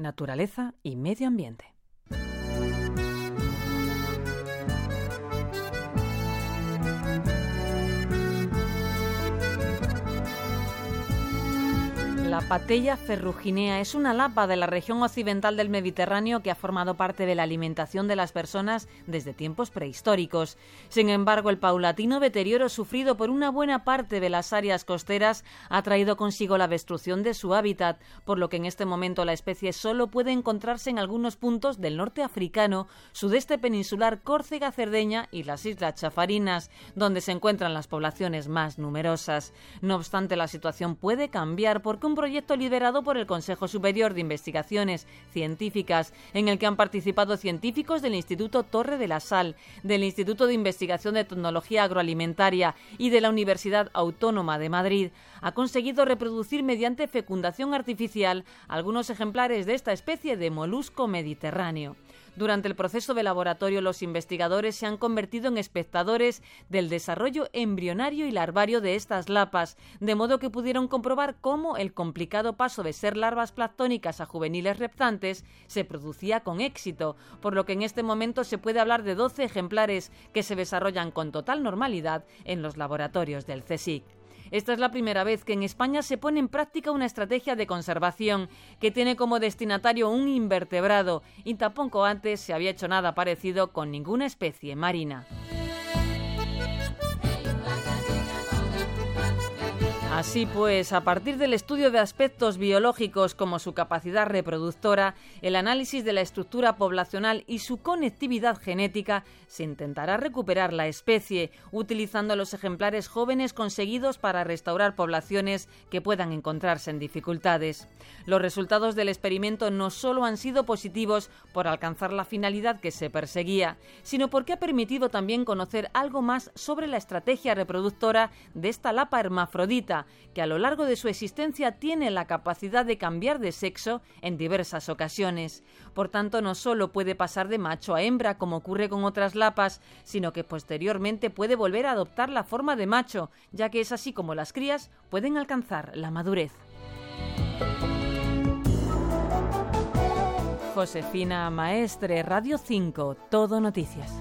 naturaleza y medio ambiente. La patella ferruginea es una lapa de la región occidental del Mediterráneo que ha formado parte de la alimentación de las personas desde tiempos prehistóricos. Sin embargo, el paulatino deterioro sufrido por una buena parte de las áreas costeras ha traído consigo la destrucción de su hábitat, por lo que en este momento la especie solo puede encontrarse en algunos puntos del norte africano, sudeste peninsular, Córcega, Cerdeña y las Islas Chafarinas, donde se encuentran las poblaciones más numerosas. No obstante, la situación puede cambiar porque un proyecto liderado por el Consejo Superior de Investigaciones Científicas, en el que han participado científicos del Instituto Torre de la Sal, del Instituto de Investigación de Tecnología Agroalimentaria y de la Universidad Autónoma de Madrid, ha conseguido reproducir mediante fecundación artificial algunos ejemplares de esta especie de molusco mediterráneo. Durante el proceso de laboratorio, los investigadores se han convertido en espectadores del desarrollo embrionario y larvario de estas lapas, de modo que pudieron comprobar cómo el complicado paso de ser larvas planctónicas a juveniles reptantes se producía con éxito, por lo que en este momento se puede hablar de 12 ejemplares que se desarrollan con total normalidad en los laboratorios del CSIC. Esta es la primera vez que en España se pone en práctica una estrategia de conservación que tiene como destinatario un invertebrado y tampoco antes se había hecho nada parecido con ninguna especie marina. Así pues, a partir del estudio de aspectos biológicos como su capacidad reproductora, el análisis de la estructura poblacional y su conectividad genética, se intentará recuperar la especie, utilizando los ejemplares jóvenes conseguidos para restaurar poblaciones que puedan encontrarse en dificultades. Los resultados del experimento no solo han sido positivos por alcanzar la finalidad que se perseguía, sino porque ha permitido también conocer algo más sobre la estrategia reproductora de esta lapa hermafrodita que a lo largo de su existencia tiene la capacidad de cambiar de sexo en diversas ocasiones. Por tanto, no solo puede pasar de macho a hembra como ocurre con otras lapas, sino que posteriormente puede volver a adoptar la forma de macho, ya que es así como las crías pueden alcanzar la madurez. Josefina Maestre, Radio 5, Todo Noticias.